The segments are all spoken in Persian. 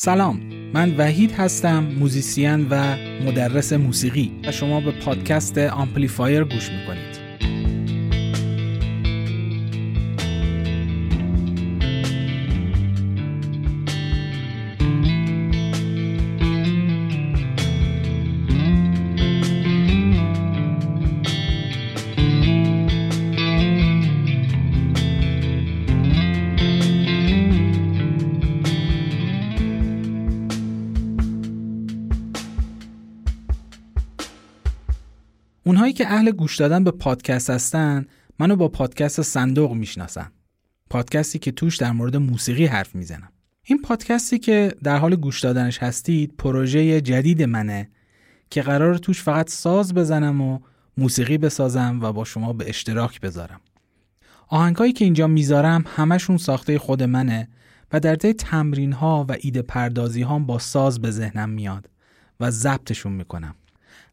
سلام. من وحید هستم موزیسین و مدرس موسیقی و شما به پادکست Amplifier گوش می‌کنید. اونهایی که اهل گوش دادن به پادکست هستن منو با پادکست صندوق می‌شناسن. پادکستی که توش در مورد موسیقی حرف می‌زنم. این پادکستی که در حال گوش دادنش هستید پروژه جدید منه که قرار توش فقط ساز بزنم و موسیقی بسازم و با شما به اشتراک بذارم. آهنگایی که اینجا می‌ذارم همشون ساخته خود منه و در طی تمرین ها و ایده پردازی ها با ساز به ذهنم میاد و ضبطشون می‌کنم.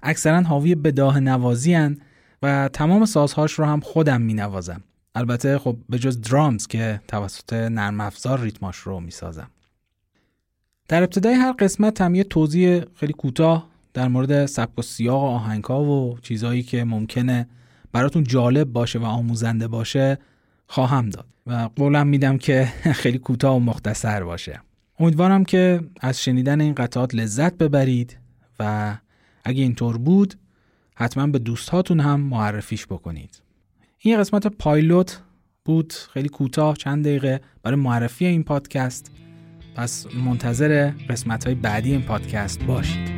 اکثرا حاوی بداه نوازی هن و تمام سازهاش رو هم خودم می نوازم. البته خب به جز درامز که توسط نرم افزار ریتماش رو می سازم. در ابتدای هر قسمت هم یه توضیح خیلی کوتاه در مورد سبک و سیاق و آهنگ ها و چیزهایی که ممکنه براتون جالب باشه و آموزنده باشه خواهم داد و قولم میدم که خیلی کوتاه و مختصر باشه امیدوارم که از شنیدن این قطعات لذت ببرید و اگه اینطور بود حتما به دوستهاتون هم معرفیش بکنید. این قسمت پایلوت بود خیلی کوتاه چند دقیقه برای معرفی این پادکست. پس منتظر قسمت های بعدی این پادکست باشید.